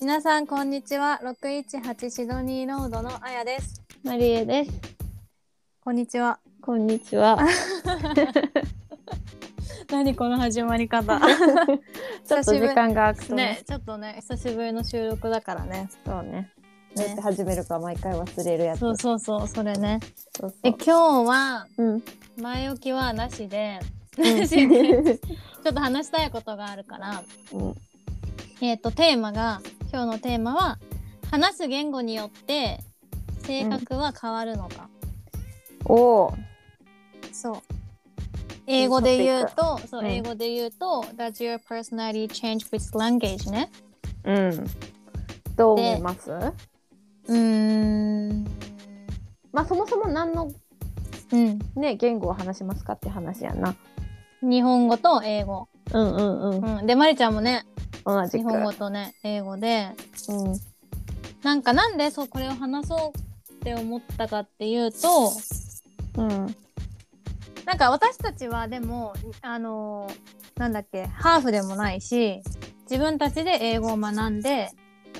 皆さんこんにちは618シドニーロードのあやですマリエです。こんにちはこんにちは。何この始まり方 ちょっと時間が空くとね。ねちょっとね久しぶりの収録だからねそうね。ねどうやって始めるか毎回忘れるやつ。そうそうそうそれねそうそうえ今日はうん。前置きはなしでうん ちょっと話したいことがあるからうんえっ、とテーマが今日のテーマは話す言語によって性格は変わるのか、おお。そう英語で言うとそう、うん英語で言うと Does your personality change with language ねうん。どう思います？うーんまあそもそも何のうんね言語を話しますかって話やな。日本語と英語、うんうんうん。うん、でまりちゃんもね同じく。日本語とね英語で。うん。なんかなんでそうこれを話そうって思ったかっていうとうん。なんか私たちはでもあのなんだっけハーフでもないし自分たちで英語を学んで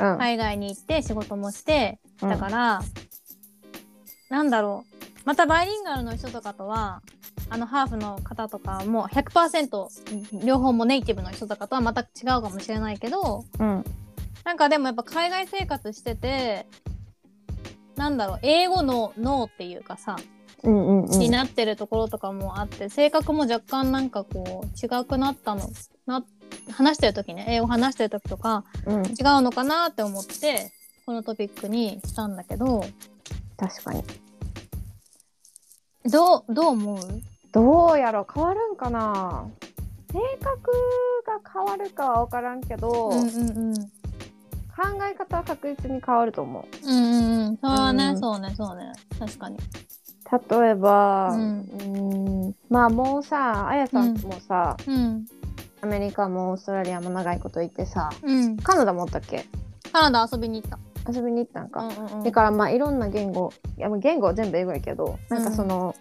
うん。海外に行って仕事もしてうん。だから、なんだろう。またバイリンガルの人とかとはあのハーフの方とかも100%両方もネイティブの人とかとはまた違うかもしれないけどうんなんかでもやっぱ海外生活しててなんだろう英語の脳っていうかさ、うんうんうん。になってるところとかもあって性格も若干なんかこう違くなったのな話してる時ね英語話してる時とかうん。違うのかなって思ってこのトピックにしたんだけど確かに。どうどう思う？どうやろ変わるんかな？性格が変わるかは分からんけど、うんうんうん考え方は確実に変わると思う。うんうんうん。そうね、うん。そうねそうね。確かに。例えば、ううん。ーん。まあもうさあやさんもさ、うん。アメリカもオーストラリアも長いこと行ってさうん。カナダもおったっけ？カナダ遊びに行った。遊びに行ったんか、うんうんうん。だからまあいろんな言語いやもう言語は全部英語やけどなんかその、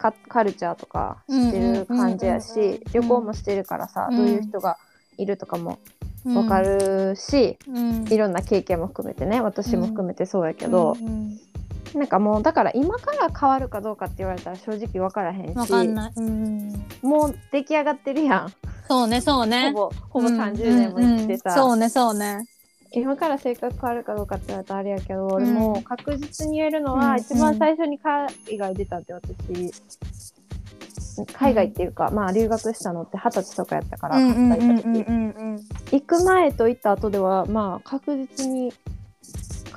カカルチャーとか知ってる感じやし旅行もしてるからさ、うん。どういう人がいるとかも分かるし、うん。いろんな経験も含めてね私も含めてそうやけど、うんうんなんかもうだから今から変わるかどうかって言われたら正直分からへんしわかんない、うん、もう出来上がってるやん。そうねそうね。ほぼほぼ30年も生きてさ、そうねそうね今から性格変わるかどうかって言われたらあれやけど、ん。でも確実に言えるのは、うん。一番最初に海外出たって私海外っていうか、まあ留学したのって二十歳とかやったから、行く前と行った後ではまあ確実に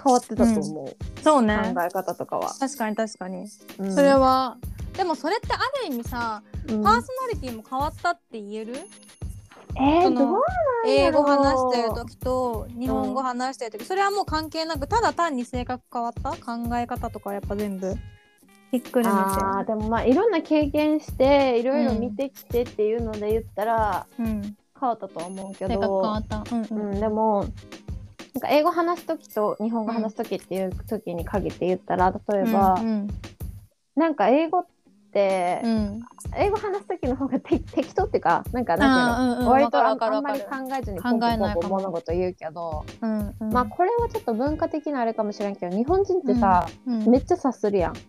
変わってたと思う、そうね。考え方とかは、確かに確かに、うん。それはでもそれってある意味さうん。パーソナリティも変わったって言える、えー、そのどうなんや英ろ語話してる時と日本語話してる時、それはもう関係なくただ単に性格変わった？考え方とかやっぱ全部？ひっくるめてあーでもまあいろんな経験していろいろ見てきてっていうので言ったらうん、変わったとは思うけ性格変どわった、うん。ううんん、でもなんか英語話す時と日本語話す時っていう時に限って言ったら例えば、うん。なんか英語って、うん。英語話す時の方がて適当っていうかなんかなんていうの、あーうんうん割とああんまり考えずにポンポンポン物事言うけど、うん。うん。まあこれはちょっと文化的なあれかもしれんけど日本人ってさ、うん。めっちゃ察するやん。ち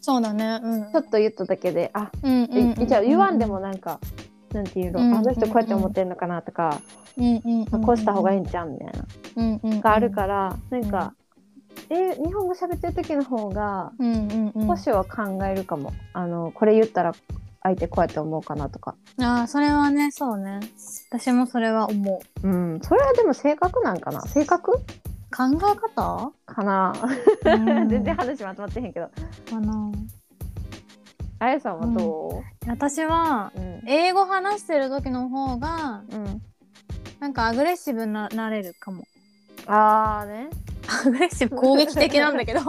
そうだね。うん。ょっと言っただけであうんうんうじゃあ言わんでもなんか、なんていうの、うんあの人こうやって思ってんのかなとか、うんうんあこうした方がいいんちゃうみたいな、うんうんがあるからなんか、え日本語喋ってる時の方がうんうんうん。少しは考えるかも、あのこれ言ったら相手こうやって思うかなとか。ああそれはねそうね。私もそれは思う。うん。それはでも性格なんかな？性格？考え方？かな、うん。全然話まとまってへんけど。かな。あやさんはど私はう、うん。英語話してる時の方がうん。なんかアグレッシブななれるかも。ああねアグレッシブ攻撃的なんだけど。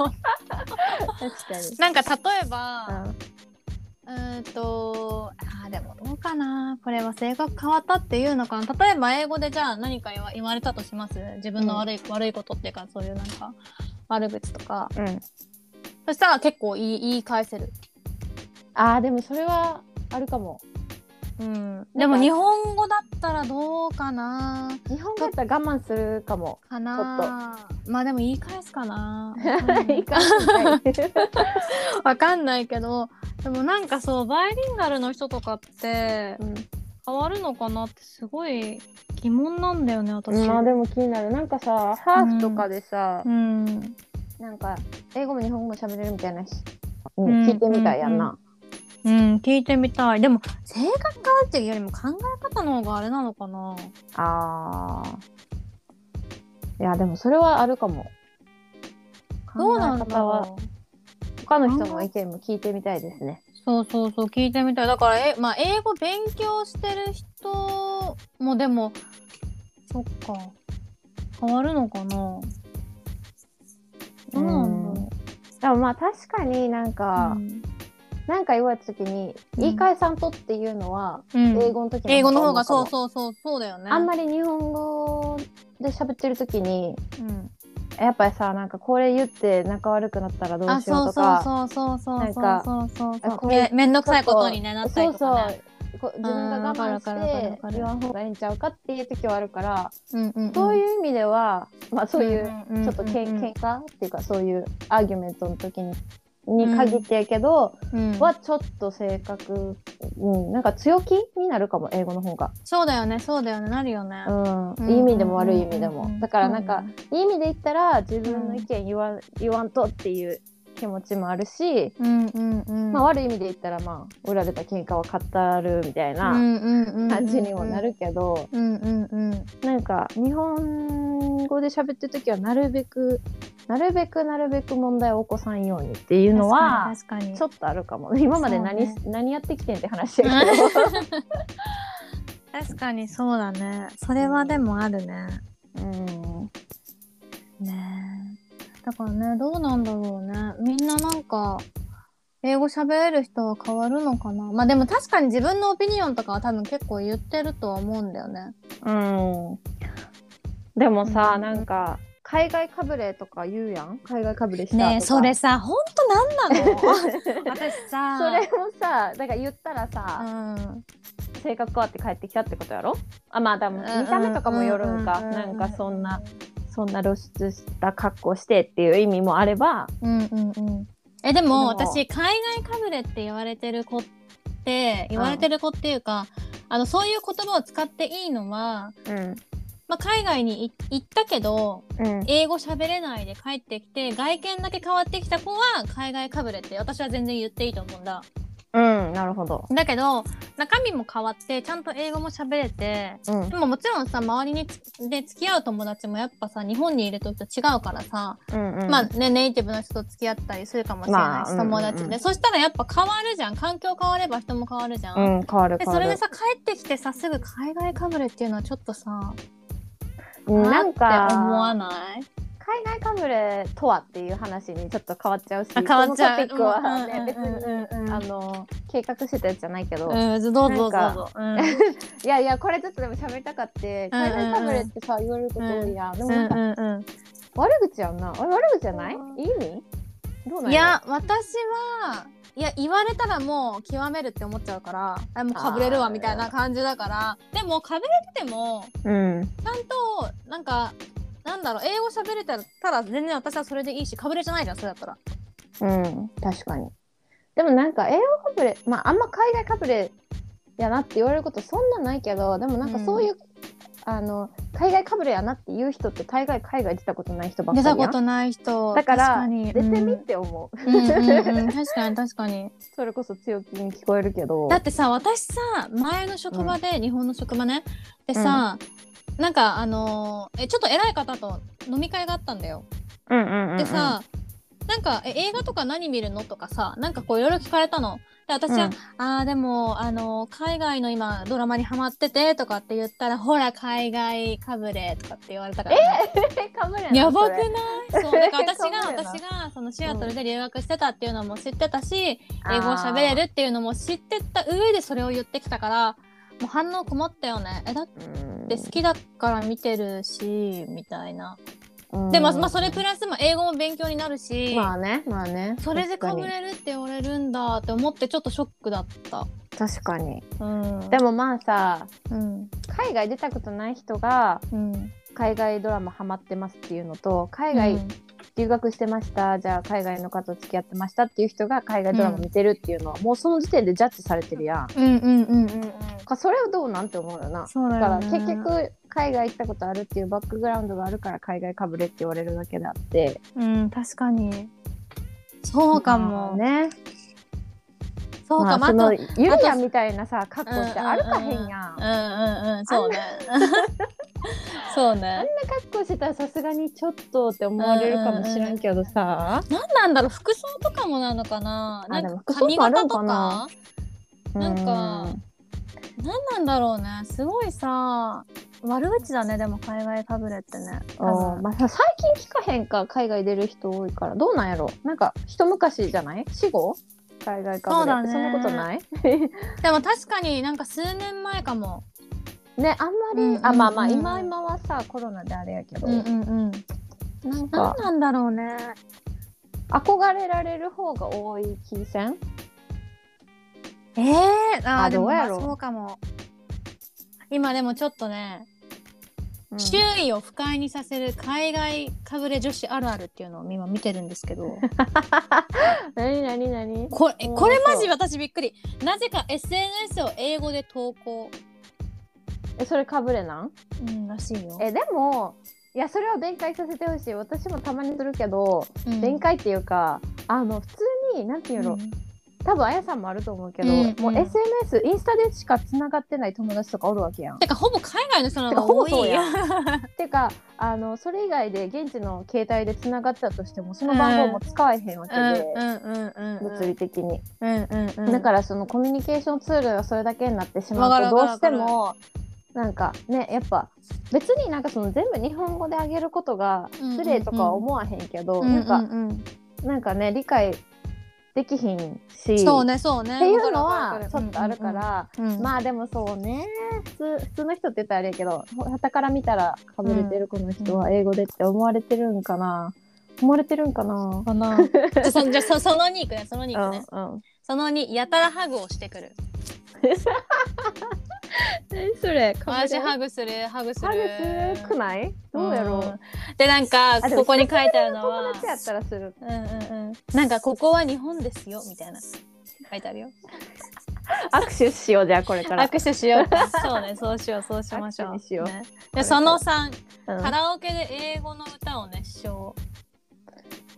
なんか例えばうん。とあーでもどうかな。これは性格変わったっていうのかな。例えば英語でじゃあ何か言わ言われたとします？自分の悪い,、悪いことっていうかそういうなんか悪口とか。んうん、そしたら結構言い言い返せる。あーでもそれはあるかもうん、でも日本語だったらどうかな？日本語だったら我慢するかも。かな？まあでも言い返すかな。わかんないけどでもなんかそうバイリンガルの人とかって変わるのかなってすごい疑問なんだよね私。まあでも気になる。なんかさ、ハーフとかでさ、うん、なんか英語も日本語も喋れるみたいなし、ん。うん、聞いてみたいやんな。うん、聞いてみたい。でも性格変わるっていうよりも考え方の方があれなのかな。ああ。いやでもそれはあるかも。どうなんだろう。他の人の意見も聞いてみたいですね。そうそうそう聞いてみたい。だからえ、まあ、英語勉強してる人もでもそっか変わるのかな。どうなんだろでもまあ確かになんう、か、うんなんか言われた時に言い返さんとっていうのは、うん。英語の時英語の方がそううそうそうそうだよね。あんまり日本語で喋ってる時にうん。やっぱりさなんかこれ言って仲悪くなったらどあうしようそうそうとかそうそうそうそうなんかそうそうそう。あこれめめんどくさいことにねなったりとかね。そうそうこ自分が我慢して言わん方がんちゃうかっていう時はあるから、うんうんうん。そういう意味ではまあそういうちょっとけんうんうん喧嘩っていうかそういうアーギュメントの時にに限ってやけど、うん。はちょっと性格、うん、なんか強気になるかも英語の方が、そうだよねそうだよねなるよね。うん。うん。いい意味でも悪い意味でも、うんだからなんか、いい意味で言ったら自分の意見言わ,、言わんとっていう気持ちもあるし、うんうんうん。まあ、悪い意味で言ったらまあ売られた喧嘩は語るみたいな感感じにもなるけど、うんうんうん。なんか日本語で喋ってる時はなるべくなるべくなるべく問題を起こさんようにっていうのはちょっとあるかも。今まで何,、そう何やってきてんって話やけど。確かにそうだね。それはでもあるね。うん。ねえ。だからねどうなんだろうね。みんななんか英語喋れる人は変わるのかな。まあでも確かに自分のオピニオンとかは多分結構言ってるとは思うんだよね。うん、でもさ、うん。なんか海外かぶれとか言うやん？海外かぶれしたとか。ねえそれさほんとなんなの？私さ。それもさだから言ったらうさ、ん。性格変わって帰ってきたってことやろ？あまあ多分うん見た目とかもよるんか、うんなんかそんなそんな露出した格好してっていう意味もあれば。うんうんうん。えでもでも私海外かぶれって言われてる子って言われてる子っていうか、あのそういう言葉を使っていいのは、うんまあ、海外にい行ったけどうん。英語喋れないで帰ってきて外見だけ変わってきた子は海外かぶれって私は全然言っていいと思うんだ。うんなるほど。だけど中身も変わってちゃんと英語も喋れてうん。でももちろんさ周りにつで付き合う友達もやっぱさ日本にいる時と違うからさ、うんうん。まあねネイティブの人と付き合ったりするかもしれないし、まあ友達で、うんうんうん。そしたらやっぱ変わるじゃん。環境変われば人も変わるじゃん、うん変わるで変わる。それでさ帰ってきてさすぐ海外かぶれっていうのはちょっとさうんなんか思わない？海外かぶれとはっていう話にちょっと変わっちゃうしあ変わっちゃう。トピックはね、うん別に、あの計画してたやつじゃないけど、うん、どうぞどうぞ いやいやこれちょっとでも喋りたかって海外かぶれってさ言われること多いやん、でもうんなん。か、うん悪口やんな。あれ悪口じゃない？うん。いい意味いや私はいや言われたらもう極めるって思っちゃうからあもうかぶれるわみたいな感じだから。でもかぶれててもうん。ちゃんとなんかなんだろう英語喋れたら全然私はそれでいいしかぶれじゃないじゃんそれだったら。うん確かに。でもなんか英語かぶれまああんま海外かぶれやなって言われることそんなないけどでもなんかそういう、あの海外かぶれやなっていう人って大概海外出たことない人ばっかり出たことない人だから出てみっうんて思う、うんうんうん、確かに 確かに。それこそ強気に聞こえるけど。だってさ私さ前の職場で、日本の職場ね。でさ、なんかあのーえちょっと偉い方と飲み会があったんだよ。うんうんうんうん。でさ、なんかえ映画とか何見るのとかさなんかこういろいろ聞かれたの。で私は、うん。あーでもあのー海外の今ドラマにハマっててとかって言ったらほら海外かぶれとかって言われたから、ね、かぶれなやばくない？そうだから私が 私がその？シアトルで留学してたっていうのも知ってたし、英語を喋れるっていうのも知ってた上でそれを言ってきたからもう反応困ったよね。えだっうん。て好きだから見てるしみたいなうん。でもまあそれプラスまあ英語も勉強になるし、まあねまあね。それでかぶれるって言われるんだって思ってちょっとショックだった。確かに。うん、でもまあさうん。海外出たことない人がうん、海外ドラマハマってますっていうのと海外留学してました、じゃあ海外の方と付き合ってましたっていう人が海外ドラマ見てるっていうのは、もうその時点でジャッジされてるやん。うんうんうんうんうん。かそれはどうなんて思うよな。そうだだからよね結局海外行ったことあるっていうバックグラウンドがあるから海外かぶれって言われるだけであって。うん確かに。そうかも、まあね。そうかも、まあ、そのあとゆりやんみたいなさ格好して歩かへんやん。うんうんうんそうねそうねあんな格好してたらさすがにちょっとって思われるかもしれんけどさ、なんなんだろう服装とかもなのかななんか髪型とんかなかなんかなんなんだろうね。すごいさ悪口だねでも海外かぶれってね。うん。多分。まあ、さ最近聞かへんか海外出る人多いから。どうなんやろ？なんか一昔じゃない？死後？海外かぶれ。ってそ,、ね。んなことない？でも確かになんか数年前かも。ねあんまり、うんうんうん。あまあまあ今今はさコロナであれやけど、うんうんうん。なんか。なんなんだろうね。憧れられる方が多い気せん？えー、ああーでもどうやろう。まあそうかも。今でもちょっとね、うん。周囲を不快にさせる海外かぶれ女子あるあるっていうのを今見てるんですけど。何何何？これうんこれマジ私びっくり。なぜか SNS を英語で投稿。えそれかぶれなん？うんらしいよ。えでもいやそれを弁解させてほしい。私もたまにするけど、うん。弁解っていうかあの普通になんていうの、うん多分あやさんもあると思うけど、うんもう SNS インスタでしかつながってない友達とかおるわけやん。てかほぼ海外の人なてかのが多いほぼそうや てかあのそれ以外で現地の携帯でつながってたとしてもその番号も使えへんわけうんで、うんうんうん。物理的に、うんうんうん。だからそのコミュニケーションツールがそれだけになってしまうとどうしてもなんかねやっぱ別になんかその全部日本語であげることが失礼とかは思わへんけど、うんなんか、うん。うんなんかね理解できひんし。そうねそうね。っていうのはちょっとある。から、うんうん。うん。まあでもそうね。普通普通の人って言ったらあれやけどはたから見たらかぶれてるこの人は英語でって思われてるんかな。思われてるんかな。かな。じゃあそじゃあそその2いくねその2いくね、うんうん。その2やたらハグをしてくる 何それ私ハグするハグする。ハグする？くない？どうやろう、ん。でなんかここに書いてあるのは友達やったらする。うんうんうん。なんかここは日本ですよみたいな。書いてあるよ。握手しようじゃあこれから、握手しよう。そうねそうしようそうしましょう。ね、でその3うん。カラオケで英語の歌を熱唱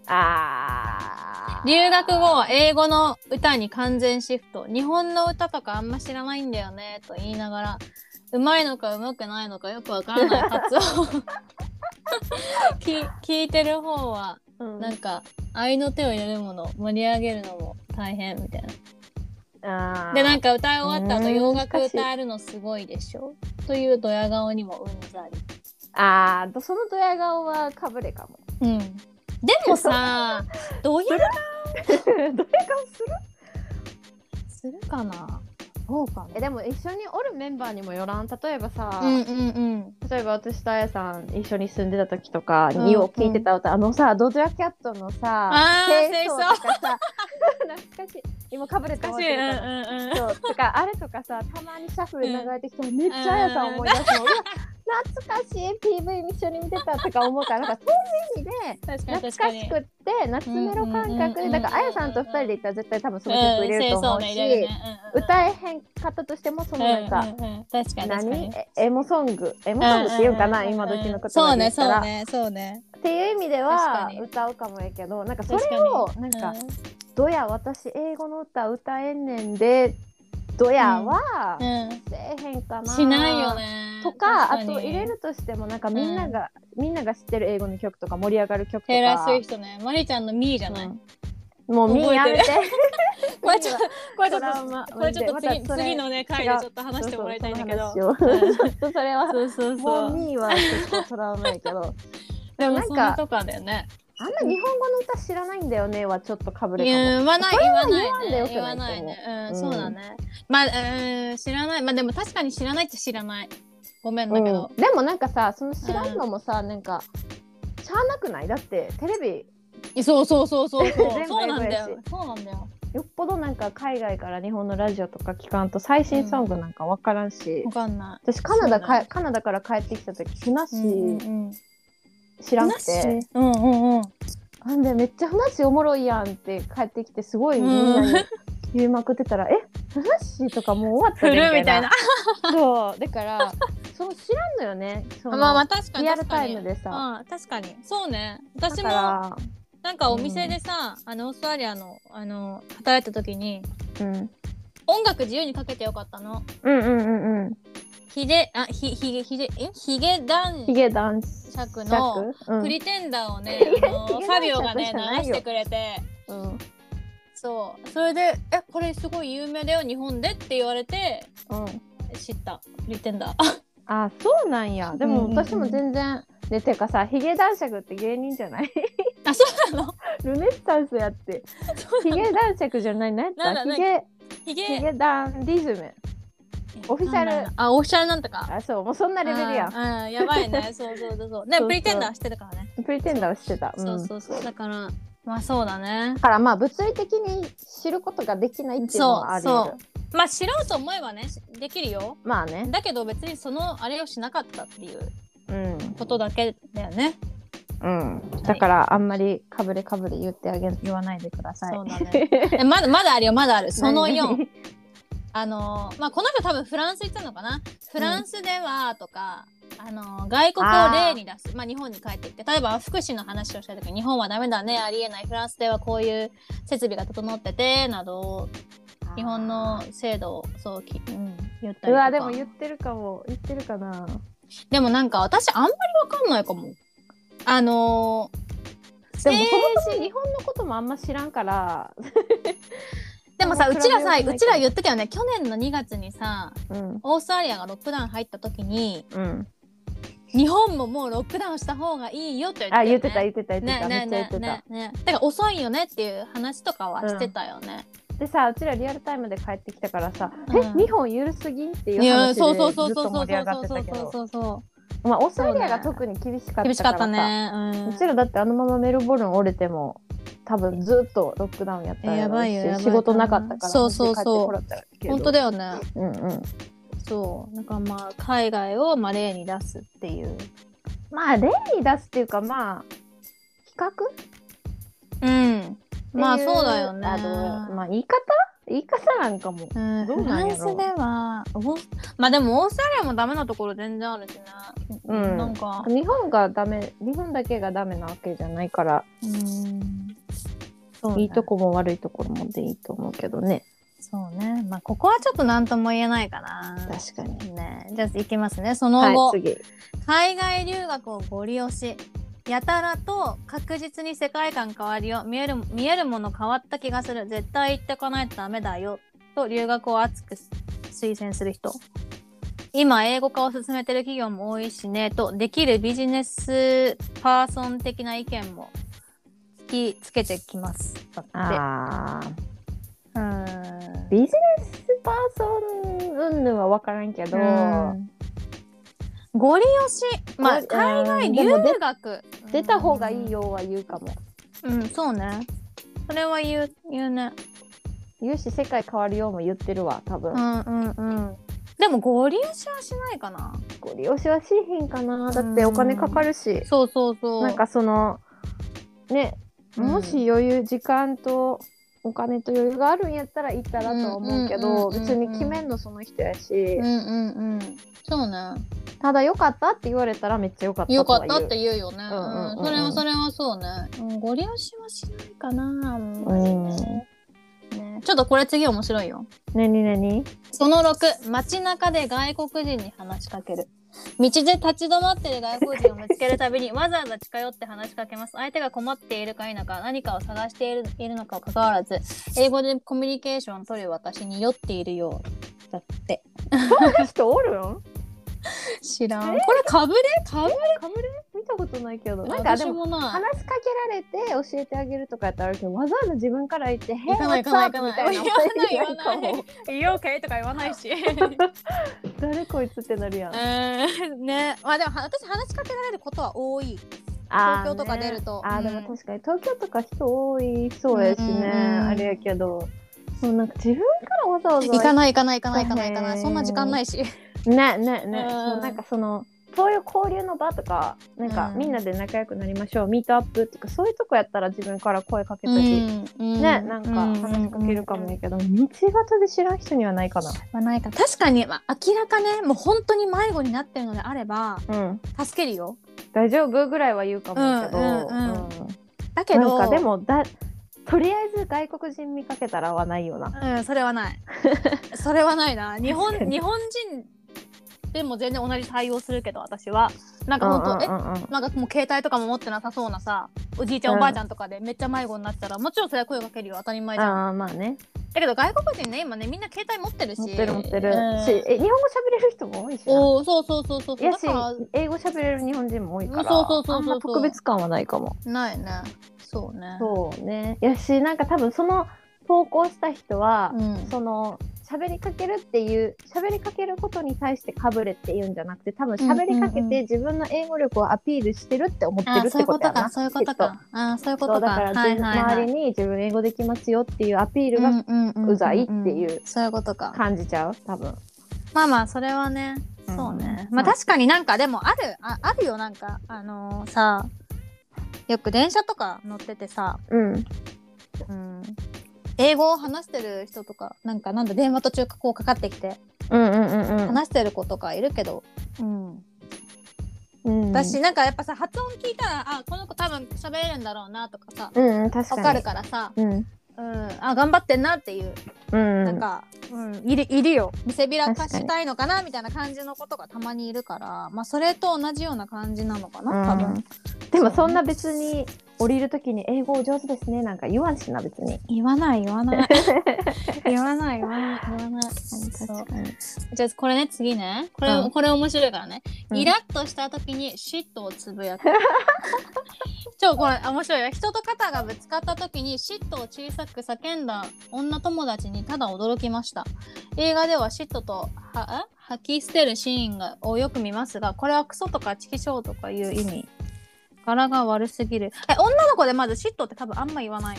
あー。留学後は英語の歌に完全シフト。日本の歌とかあんま知らないんだよねと言いながら。うまいのかうまくないのかよくわからない発音。聞聞いてる方はうん。なんか愛の手を入れるもの盛り上げるのも大変みたいな。でなんか歌い終わった後うん洋楽歌えるのすごいでしょ。というドヤ顔にもうんざり。あーそのドヤ顔はかぶれかも。うんでもさドヤドヤ顔する？するかな？そうかえでも一緒におるメンバーにもよらん？例えばさ、うんうんうん。例えば私とあやさん一緒に住んでた時とかうんによく聞いてた歌、あのさドジャキャットのさあー清掃とかさ 懐かしい。今かぶれて難しいうんうんうんそう。とかあれとかさたまにシャッフル流れてきたらめっちゃあやさん思い出すの、うわ懐かしい PV 一緒に見てたとか思うからなんかそういう意味で懐確かしくって夏メロ感覚でだからあやさんと二人で行ったら絶対多分その曲入れると思うし、歌えへんかったとしてもそのなんか、何？エモソング。エモソングって言うんかな、今時の言そうね葉で言ったら、そうねそうねっていう意味で確は歌うかもやけどなんかそれをなんか「どや私英語の歌歌えんねんでどやはせえへんかな」しないよねとかあと入れるとしてもなんかみんなが、みんなが知ってる英語の曲とか盛り上がる曲とか。テイラー・スウィフトね。マリちゃんのミーじゃない、う。んもうみーやめて。これちょっとこれちょっとこれちょっと次ま次のね回でちょっと話してもらいたいんだけど。そうそうその話を。うん。ちょっとそれは。そうそうもそう。うみーはちょっとトラウマやけど。でもなんかとかだよね。あんま日本語の歌知らないんだよねはちょっとかぶれいかも。や言わない言わないね。言わないねう。ん、うんそうだね。まあうん知らない。まあでも確かに知らないって知らないごめんだけど。うん、でもなんかさその知らんのもさ、なんかしゃあなくない？だってテレビ。えそうそうそうそうそう。そうなんだよ。そうなんだよ。よっぽどなんか海外から日本のラジオとか聞かんと最新ソングなんか分からんし、わかんな私カナダかカナダから帰ってきた時ふなっしいうんうん。知らんくて、うんうんうん。なんでめっちゃふなっしおもろいやんって帰ってきてすごいみんなに言いまくってたら「えふなっしとかもう終わった振でるみたいな。そうだからその知らんのよね。そのまあまあ確かにリアルタイムでさ。うん確かに。そうね。私だもかなんかお店でさ、あのオーストラリアのあの働いた時にら、うん、音楽自由にかけてよかったの。うんうんうんうん。ヒゲあひひげひげえ？ヒゲ男ヒゲ男爵のうん。プリテンダーをね、ヒゲあのヒゲファビオがね流してくれて。うんそう。それで「えこれすごい有名だよ日本で」って言われてうん。知った。プリテンダーあそうなんや。でも私も全然でてかさヒゲ男爵って芸人じゃない？あそうなの？ルネッサンスやって。ヒゲ男爵じゃない？何やったなんだヒゲヒゲ？ヒゲダンディズム。オフィシャル。なんだあオフィシャルなんとか？あそうもうそんなレベルや。んんうんやばいね。そうそうそうそう。ねそうそう。プリテンダーしてるからね。プリテンダーをしてた、うん、そうそうそう。だからまあそうだね。だからまあ物理的に知ることができないっていうのはあるよ。そうまあ知ろうと思えばねしできるよ。まあね。だけど別にそのあれをしなかったっていううん。ことだけだよね。うん。だからあんまりかぶれかぶれ言ってあげ言わないでください。そうだね。えまだまだあるよ。まだある。その4何あのーまあこの人多分フランス行ったのかな？フランスではとか、あのー外国を例に出す。まあ日本に帰ってきて。例えば福祉の話をした時に日本はダメだね。ありえない。フランスではこういう設備が整っててなど日本の制度をそうき、うん、言ったりとか。うわでも言ってるかも。言ってるかな。でもなんか私あんまりわかんないかも。あのーでもそも日本のこともあんま知らんから。でもさもううちらさうちら言ってたよね。去年の2月にさうん。オーストラリアがロックダウン入った時にうん日本ももうロックダウンした方がいいよって言ってね。あ言ってた言ってた言ってた、めっちゃ言ねってた、ねねだから遅いよねっていう話とかはしてたよね、でさうちらリアルタイムで帰ってきたからさ、うん。え日本緩すぎんっていう話でずっそうそうそうとそうそう盛り上がってそうそうたけどそうそまあオーストラリアが特に厳しかったからさう厳しかったね、うん。うちらだってあのままメルボルン折れても多分ずっとロックダウンやったえやばいよ仕事なかったからそうそうそう。本当だよね。うんうんそう。なんかまあ海外をまあ例に出すっていう。まあ例に出すっていうかまあ比較うん。まあそうだよね。あのまあ言い方？言い方なんかもうん、フどうなんやろランスではまあでもオーストラリアもダメなところ全然あるしね、うん。なんか。日本がダメ日本だけがダメなわけじゃないから、うん。そうね。いいとこも悪いところもでいいと思うけどねそうね。まあここはちょっと何とも言えないかな。確かに。ね。じゃあいきますね。そのはい海外留学をご利用しやたらと確実に世界観変わるよ。見える見えるもの変わった気がする。絶対行ってこないとダメだよ。と留学を熱く推薦する人。今英語化を進めてる企業も多いしね。とできるビジネスパーソン的な意見も突きつけてきます。だってビジネスパーソン云々は分からんけど、うんご利用しまあご海外留学出た方がいいよは言うかもうん、そうね。それは言う、言うね。言うし世界変わるよも言ってるわ多分、うんうんうん。でも、ご利用しはしないかな。ご利用しはしへんかなだってお金かかるし、そうそうそう。なんかそのねうんもし余裕時間とお金と余裕があるんやったら行ったらとは思うけど別に決めんのその人やし、うんうんうん。そうね。ただ良かったって言われたらめっちゃ良かったよかったって言うよね。うんうんそれはそれはそうね。うん、ご利用しはしないかな。ねねちょっとこれ次面白いよ。何何その6、街中で外国人に話しかける。道で立ち止まっている外国人を見つけるたびにわざわざ近寄って話しかけます。相手が困っているか否か何かを探しているいるのかかかわらず、英語でコミュニケーションを取る私に酔っているようだって。そんな人おるん？知らん。これかぶれ？かぶれ？かぶれ？見たことないけどなんかで私も。話しかけられて教えてあげるとかやったらあるけどわざわざ自分から言って「行かない行かない行かない。みたいな。言わない言わなうい。いい OK とか言わないし。誰こいつってなるやん、え ー、ね。まあでもは私話しかけられることは多い。東京とか出ると。ねあーでうん。も確かに東京とか人多いそうやしね、うんうんうん。あれやけど。そうなんか自分からわざわざ行かない行かない行かない行かない。行かないそんな時間ないし。ねねね、うん。なんかそのそういう交流の場とかなんか、うん。みんなで仲良くなりましょうミートアップとかそういうとこやったら自分から声かけたり、ねなんか話しかけるかもやけど、道端で知らん人にはないかな。はないか。確かに、まあ、明らかねもう本当に迷子になってるのであればうん、助けるよ。大丈夫ぐらいは言うかもやけど、うんうん。うん。うんだけどなんかでもだとりあえず外国人見かけたらはないよな。うんそれはない。それはないな。日本日本人でも全然同じ対応するけど私は。なんか本当、えうんうんうんうん。なんかもう携帯とかも持ってなさそうなさおじいちゃん、うんおばあちゃんとかでめっちゃ迷子になったらもちろんそれは声かけるよ当たり前じゃん。あーまあね。だけど外国人ね今ねみんな携帯持ってるし。持ってる持ってる、うん。しえ日本語喋れる人も多いしなおーそうそうそうそうそう。やし英語喋れる日本人も多いからうんそうそうそうそう特別感はないかも。ないね。そうね。そうね。やしなんか多分その投稿した人は、うん。その喋りかけるっていう喋りかけることに対してかぶれって言うんじゃなくて多分喋りかけて自分の英語力をアピールしてるって思ってるっあそういうことてこと。やなかそういうことか。あそういうことか。だから、はいはいはい。周りに自分英語できますよっていうアピールがうざいっていう。そういうことか。感じちゃう？多分。まあまあそれはね。うん。そうね、うんまあ確かになんかでもあるああるよなんか。あのーさよく電車とか乗っててさ、うん。うん、英語を話してる人とかなんかなんだ電話途中こうかかってきてうんうんうんうん。話してる子とかいるけど、うん、うん。私なんかやっぱさ発音聞いたらあこの子多分喋れるんだろうなとかさうんうん確かに。わかるからさ、うんうん、あ頑張ってんなっていう。うん。なんか、うん、いるいるよ。見せびらかしたいのかなみたいな感じのことがたまにいるからまあそれと同じような感じなのかな多分、うんでもそんな別に降りるときに英語お上手ですねなんか言わんしな別に。言わない 言わない。言わない言わない言わない。確かに。じゃあこれね次ね。これ、うん。これ面白いからね、うん。イラッとした時にシットをつぶやく 超これ面白い。よ人と肩がぶつかった時にシットを小さく叫んだ女友達にただ驚きました。映画ではシットとは吐き捨てるシーンがをよく見ますがこれはクソとかチキショーとかいう意味。柄が悪すぎる。え女の子でまずシットって多分あんま言わない。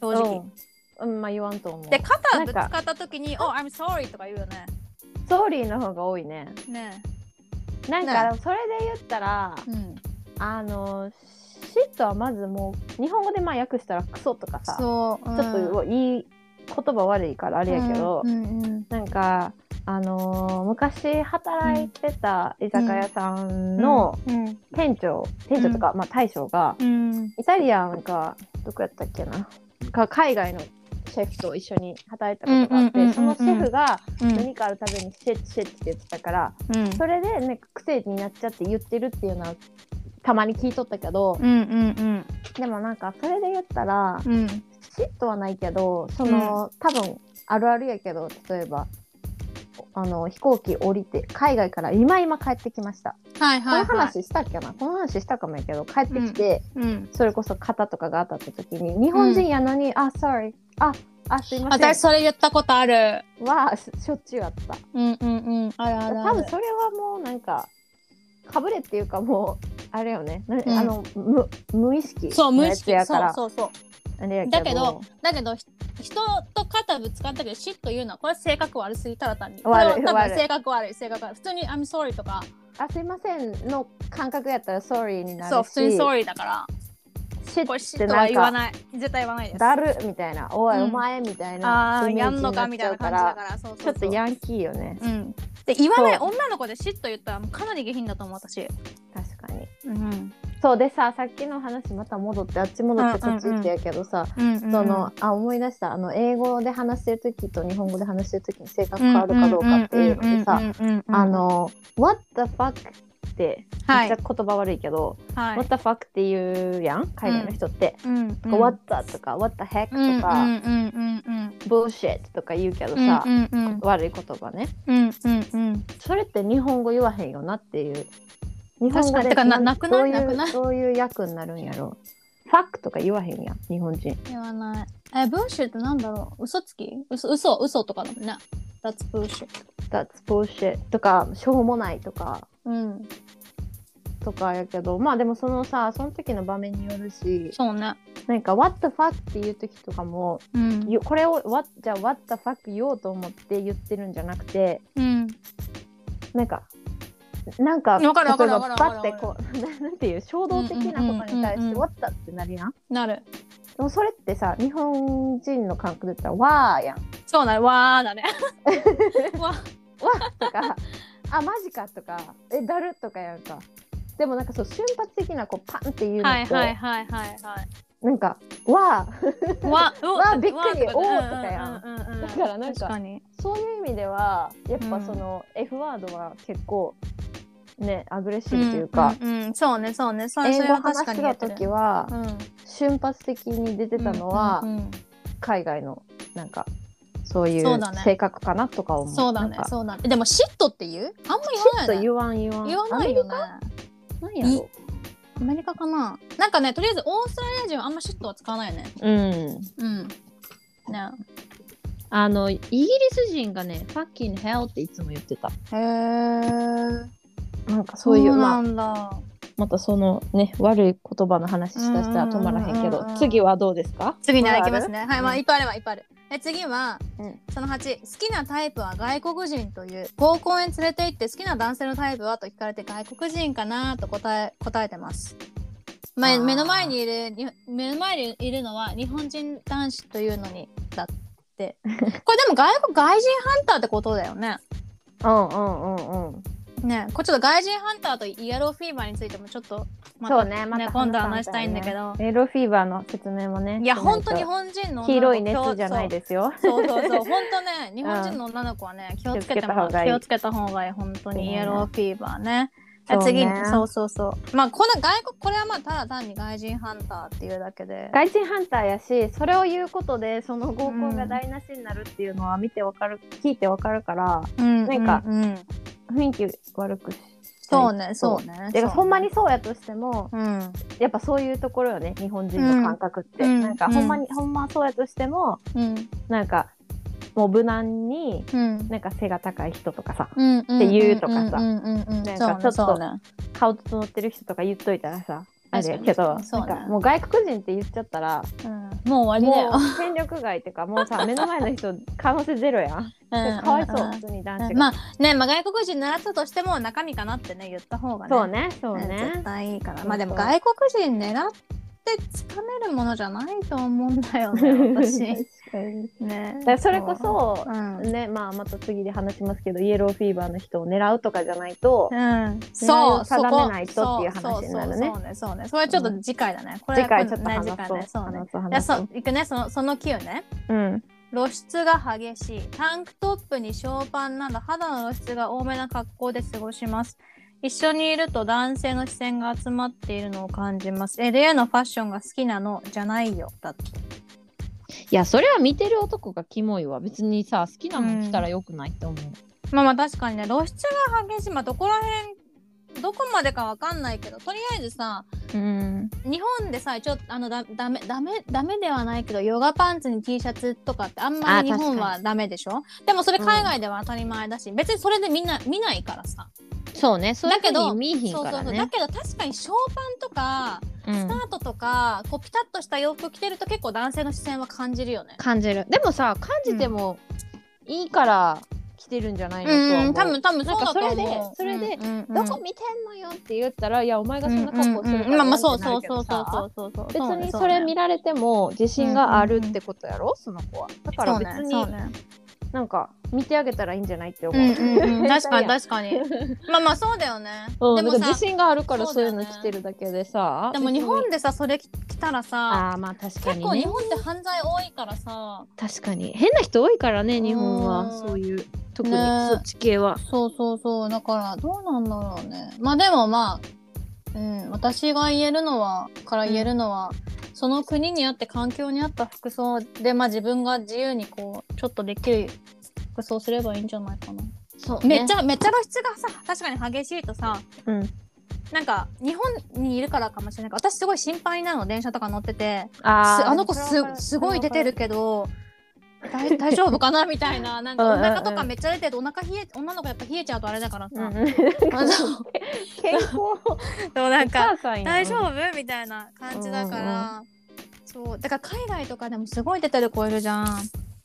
正直、うん、うん、まあ言わんと思う。で肩ぶつかった時に「Oh I'm sorry」とか言うよね。ソーリーの方が多いね。ね。なんかそれで言ったら、えうん。あのシットはまずもう日本語でまあ訳したらクソとかさそう、ちょっといい言葉悪いからあれやけど、うんうんなんかあのー昔働いてた居酒屋さんのうん店長、店長とか、まあ大将がうん。イタリアンかどこやったっけな？か海外のシェフと一緒に働いたことがあって、うんうんうんうんうん。そのシェフがうん。何かあるたびにシェッシェッって言ってたから、うん。それでね癖になっちゃって言ってるっていうのはたまに聞いとったけど、うんうんでもなんかそれで言ったら、うん。うん嫉妬はないけどその、多分あるあるやけど例えばあの飛行機降りて海外から今今帰ってきました、はいはいはい。この話したっけな？この話したかもやけど帰ってきて、うんそれこそ肩とかが当たった時に日本人やのに「あ sorry ああすいません。私」それ言ったことある。はししょっちゅうあった。うんうんうん。あるある多分それはもうなんかかぶれっていうかもうあれよね、なうん。あの無無意識そう無意識。やからそうそう。あれやけだけどだけどひ人と肩ぶつかったけどシッと言うのはこれ性格悪すぎたら単に。悪い多分性格悪い性格悪い。普通に「I'm sorry」とか。あすいませんの感覚やったら sorry になるし。そう普通に「sorry」だから。シッってッとは言わなんかない。絶対言わないです。だるみたいな。おい、うん。お前みたいなああやんのかみたいな感じだから。そうそうちょそうっとヤンキーよね。うんで言わないそう女の子でシッと言ったらもうかなり下品だと思う私。確かに。うん。そうでささっきの話また戻ってあっち戻ってこっち行ってやけどさ、うんそのあ思い出した。あの英語で話してる時と日本語で話してる時に性格変わるかどうかっていうのでさあの「What the fuck」ってはい。めっちゃ言葉悪いけど「はい。What the fuck」って言うやん？海外の人って。うん。とか What the とか What the heck うんとか、Bullshit とか言うけどうんさ、悪い言葉ね。うんうんうん。それって日本語言わへんよなっていう。日本語でてかななくない？なくない？どういう役になるんやろ。ファックとか言わへんやん。日本人。言わない。えブーシュってなんだろう？嘘つき？嘘嘘嘘とかだもんね That's bullshit That's bullshit とかしょうもないとかうん。とかやけどまあでもそのさその時の場面によるしそうね。なんか「What the fuck」っていう時とかもうん。よこれを what じゃあ「What the fuck」言おうと思って言ってるんじゃなくてうん。なんかなんかわかるわかる例えばわかるわかるバッてこうな なんていう衝動的なことに対して「うんうんうんうん What the」ってなるやん。なる。でもそれってさ日本人の感覚で言ったら「わー」やん。そうだね。わーだね。わわとか、あ、マジかとか、え、だるとかやんか。でもなんかそう瞬発的なこうパンっていうのはいと、はいはいはいはい。なんかわあわ わびっくり。わおーとかやん。だからなんかそういう意味ではやっぱその F ワードは結構ねアグレッシブというか、うんうんうん。そうねそうね。そう英語それは確話してた時はうん。瞬発的に出てたのは海外のなんかそういう性格かなとか思う。そうだなんか。ねそうだね。でもシットって言う？あんま言わないね。言わん言わん。言わないよね。アメリカ？なんやろ？アメリカかな。なんかねとりあえずオーストラリア人はあんまシットは使わないよね。うん。うん。ね。あのイギリス人がね、ファッキン hell っていつも言ってた。へえなんかそういう、まあ、なんだ。またそのね、悪い言葉の話したしたら止まらへんけど次はどうですか？次に行きますね。はいまあうんいっぱいあるわいっぱいあるえ次は、うん。その8好きなタイプは外国人という合コンへ連れて行って好きな男性のタイプはと聞かれて外国人かなと答え答えてます。まあー。目の前にいるに目の前にいるのは日本人男子というのにだって。これでも外国外人ハンターってことだよね。うんうんうんうん。ねこれちょっと外人ハンターとイエローフィーバーについてもちょっとまたそうね、また今度話したいんだけど。エロフィーバーの説明もね。いや本当日。本人の黄色い熱じゃないですよ。そうそうそう、本当ね、日本人の女の子はね、気をつけた方がいい。気をつけた方がいい、本当に。イエローフィーバーね。そうね。次に、そうそうそう。まあ、この外国、これはまあ、ただ単に外人ハンターっていうだけで。外人ハンターやし、それを言うことで、その合コンが台無しになるっていうのは見てわかる、聞いてわかるから、うん。なんか雰囲気悪くしそうね、そうね。でそうほんまにそうやとしても、うん。やっぱそういうところよね日本人の感覚って、うんなんかうんほんまに、ほんまはそうやとしてもうん。なんかもう無難にうん。なんか背が高い人とかさうん。って言うとかさうんうんうんうん。なんかちょっと顔整ってる人とか言っといたらさあれやけど、なんかもう外国人って言っちゃったらうんもう終わりだよ。戦力外っていうかもうさ 目の前の人可能性ゼロやん、うんかわいそううん普通に男子が、まあね、まあ、外国人習ったとしても中身かなってね言った方がね。そうねそうね。ね絶対いいから。まあでも外国人狙ってつかめるものじゃないと思うんだよね 私。ね。それこそう。ん、ねまあまた次で話しますけどイエローフィーバーの人を狙うとかじゃないと、うん、そそうう定めないとっていう話になるね。そうそうそうねそうね。それはちょっと次回だね、これ次回ちょっとね話そう。ね。そうね。話そういや話そう。そういくね。そのその9ね。うん。露出が激しい。タンクトップにショーパンなど肌の露出が多めな格好で過ごします一緒にいると男性の視線が集まっているのを感じます。LA のファッションが好きなの？じゃないよ。だって。いやそれは見てる男がキモいわ。別にさ好きなもん着たらよくないって思う、まあまあ確かにね。露出が激しい。まあどこら辺どこまでかわかんないけどとりあえずさうん。日本でさちょっとあのだダメダメダメではないけどヨガパンツに T シャツとかってあんまり日本はダメでしょ？でもそれ海外では当たり前だし、別にそれでみんな見ないからさ。そうね。そういうだけどふうに見えひんからそうそうそう。だねけど確かにショーパンとかうん。スカートとか、こうピタッとした洋服着てると結構男性の視線は感じるよね。感じる。でもさ感じてもいいから着てるんじゃないのとは思う、うん、多分多分そうだと思う。なんかそれでそれでうんうんうん。どこ見てんのよって言ったらいやお前がそんな格好してるからまあまあそうそうそうそうそうそう別そうねにそれ見られても自信があるってことやろ、その子は。だから別にねね。なんか見てあげたらいいんじゃないって思う、うんうんうん、確かにか確かに。まあまあそうだよね、うん、でも自信があるからそうういうの着てるだけでさ。でも日本ででさそれ着たらさあーまあ確か結構にね日本って犯罪多いからさ。確かに。変な人多いからね日本うは。んそういう特にね。そっち系は、そうそうそう。だからどうなんだろうね。まあでもまあうん。私が言えるのはから言えるのは、その国にあって環境にあった服装でまあ自分が自由にこうちょっとできる服装すればいいんじゃないかな、そうめっちゃめっちゃ露出がさ確かに激しいとさうん。なんか日本にいるからかもしれない。けど私すごい心配なの電車とか乗ってて。すあの子すすごい出てるけど大 大丈夫かなみたいな。なんかおうんうんうん。腹とかめっちゃ出ててお腹冷え女の子やっぱ冷えちゃうとあれだからさ、うん。健康。そうなんか大丈夫みたいな感じだから、そう。だから海外とかでもすごい出てる子いるじゃん、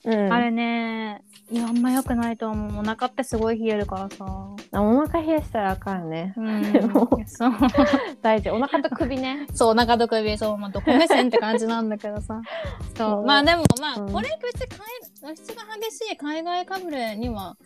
うん。あれねいやあんま良くないと思う。お腹ってすごい冷えるからさ。お腹冷やしたらあかんね。うん。でもそう。大事。お腹と首ね。そうお腹と首そう、まあ、どこ目線って感じなんだけどさ。そう。まあでもまあ、うん。これ別に海露出が激しい海外かぶれには。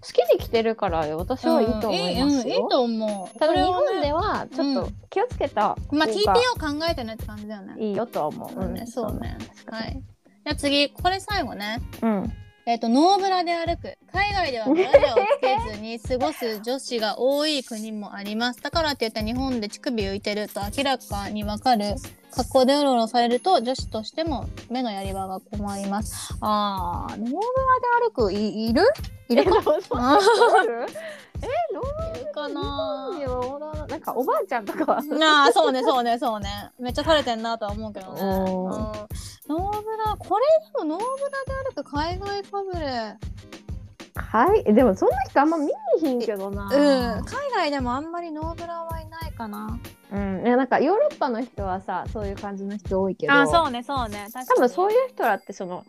好きで着てるから私はいいと思いますよ、うん。いいうんいいと思う。ただ日本ではちょっと気をつけたまあ方 TPO が考えてねって感じだよね。いいよとは思う、そうね。そうね。はいじゃあ次これ最後ね。うん。えっ、とノーブラで歩く。海外ではブラジャーをつけずに過ごす女子が多い国もあります。だからって言って日本で乳首浮いてると明らかにわかる。格好でうろうろされると女子としても目のやり場が困ります。あーノーブラで歩くいいる？いるか？えどう。ぞあえどういるかな？なんかおばあちゃんとかは。なあそうねそうねそうね。めっちゃ垂れてんなとは思うけどね、うん、おノーーブラこれでもノーブラで歩く海外かぶれ。はいでもそんな人あんま見にひんけどな。うん、海外でもあんまりノーブラはいないかな。うん、いやなんかヨーロッパの人はさそういう感じの人多いけど。あ、そうね、そうね。多分そういう人らってその、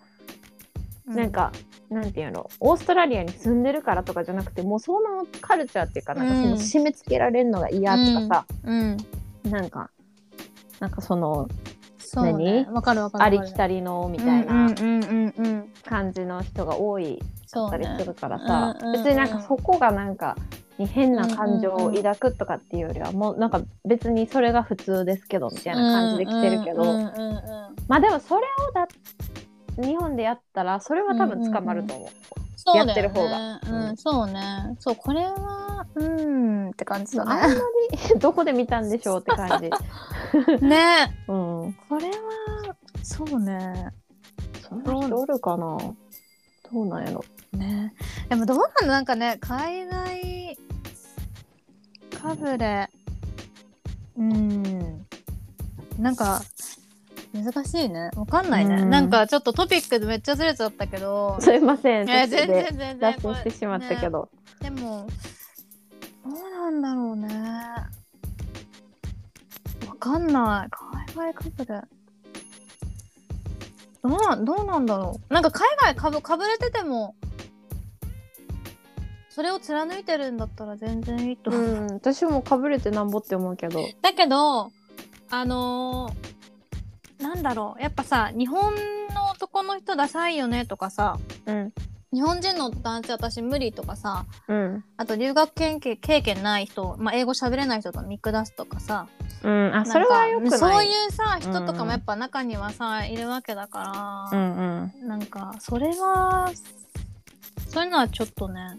うなん、かなんていうのオーストラリアに住んでるからとかじゃなくてもうそのカルチャーっていうかなんかそうん。の締め付けられるのが嫌とかさ、うん、なんかなんかそのそうね。わかるわかるわかる。ありきたりのみみたいな。感じの人が多いそうねたりす。るからさ、うんうんうん別になんかそこがなんかに変な感情を抱くとかっていうよりはもうなんか別にそれが普通ですけどみたいな感じで来てるけど、まあでもそれをだ日本でやったらそれは多分捕まると思う。そうだよねやってる方がうん、そうね。そう、これは、うんって感じだあんまね。り どこで見たんでしょうって感じ。ね。うん。これは、そうね。そんな人おるかなどうなんやろ。ね。でもどうなの？なんかね、海外かぶれ。うん。なんか、難しいね。わかんないね。うんなんかちょっとトピックめっちゃずれちゃったけど。すいません。全然全然。脱線してしまったけど。でも、どうなんだろうね。わかんない。海外かぶれ。どうなん、どうなんだろう。なんか海外かぶ、かぶれてても、それを貫いてるんだったら全然いいと思う。うん、私もかぶれてなんぼって思うけど。だけど、あのーなんだろう。やっぱさ、日本の男の人ダサいよねとかさ、うん。日本人の男性私無理とかさ、うん。あと留学経験経験ない人、まあ、英語喋れない人と見下すとかさそれはよくない。そういうさ人とかうんもやっぱ中にはさ、いるわけだかうら、んうん。なんかそれはそういうのはちょっとね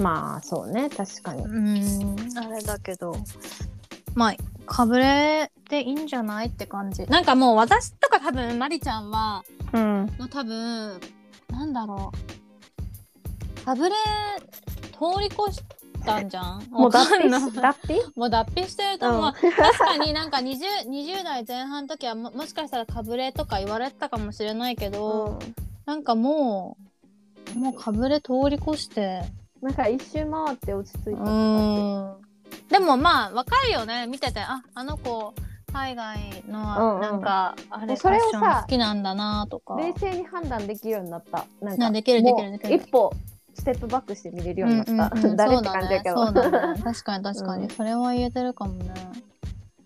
まあ、そうね。確かにう。ーんあれだけどまあかぶれていいんじゃないって感じ。なんかもう私とか多分まりちゃんはうん。もう多分なんだろう。かぶれ通り越したんじゃん？もう脱皮もう脱皮してると思う、うん。確かになんか 20, 20代前半の時はももしかしたらかぶれとか言われてたかもしれないけど、なんかもうもうかぶれ通り越して。なんか一周回って落ち着いたうとかん。でもまあわかるよね。見ててああの子海外うんうん。のなんか、あれそれ好きなんだなとか。冷静に判断できるようになった。なんかなできるできるできる。一歩ステップバックして見れるようになった。うんうん。うん誰って感じやけど。確かに確かに、うん。それは言えてるかもね。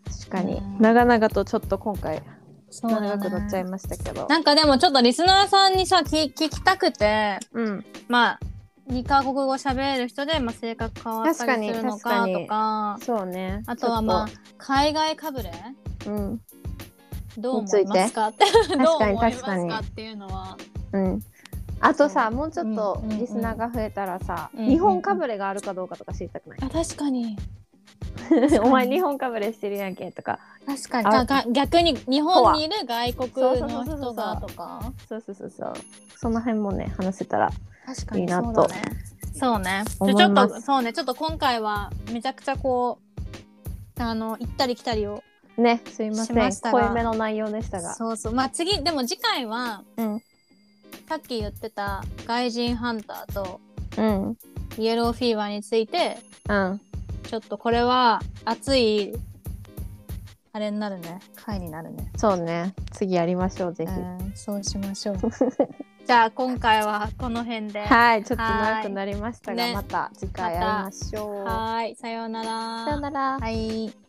確かに。うん長々とちょっと今回そうだね。長くなっちゃいましたけど。なんかでもちょっとリスナーさんにさ聞聞きたくて。うん。まあ2カ国語喋れる人で、まあ、性格変わったりするのかとかそうね。あとはまあ海外かぶれ。うん。どう思いますか？って どう確かに思います確かっていうのはうん。あとさ、もうちょっとリスナーが増えたらさ、うんうんうん日本かぶれがあるかどうかとか知りたくない、あ確かに お前日本かぶれしてるやんけとか。確かにあ逆に日本にいる外国の人がとかそうそうそうそう。その辺もね、話せたら。確かにいいなと。そうだね。そうね。ちょっとそうね。ちょっと今回はめちゃくちゃこうあの行ったり来たりをね、すいません。しましたが濃いめの内容でしたが。そうそう。まあ次でも次回はうん。さっき言ってた外人ハンターとうん。イエローフィーバーについてうん。ちょっとこれは熱いあれになるね。回になるね、そうね。次やりましょうぜひ、うん、そうしましょう じゃあ今回はこの辺で。ははいちょっと長くなりましたが、また次回やりましょう、ーい。さようなら。さよなら。はい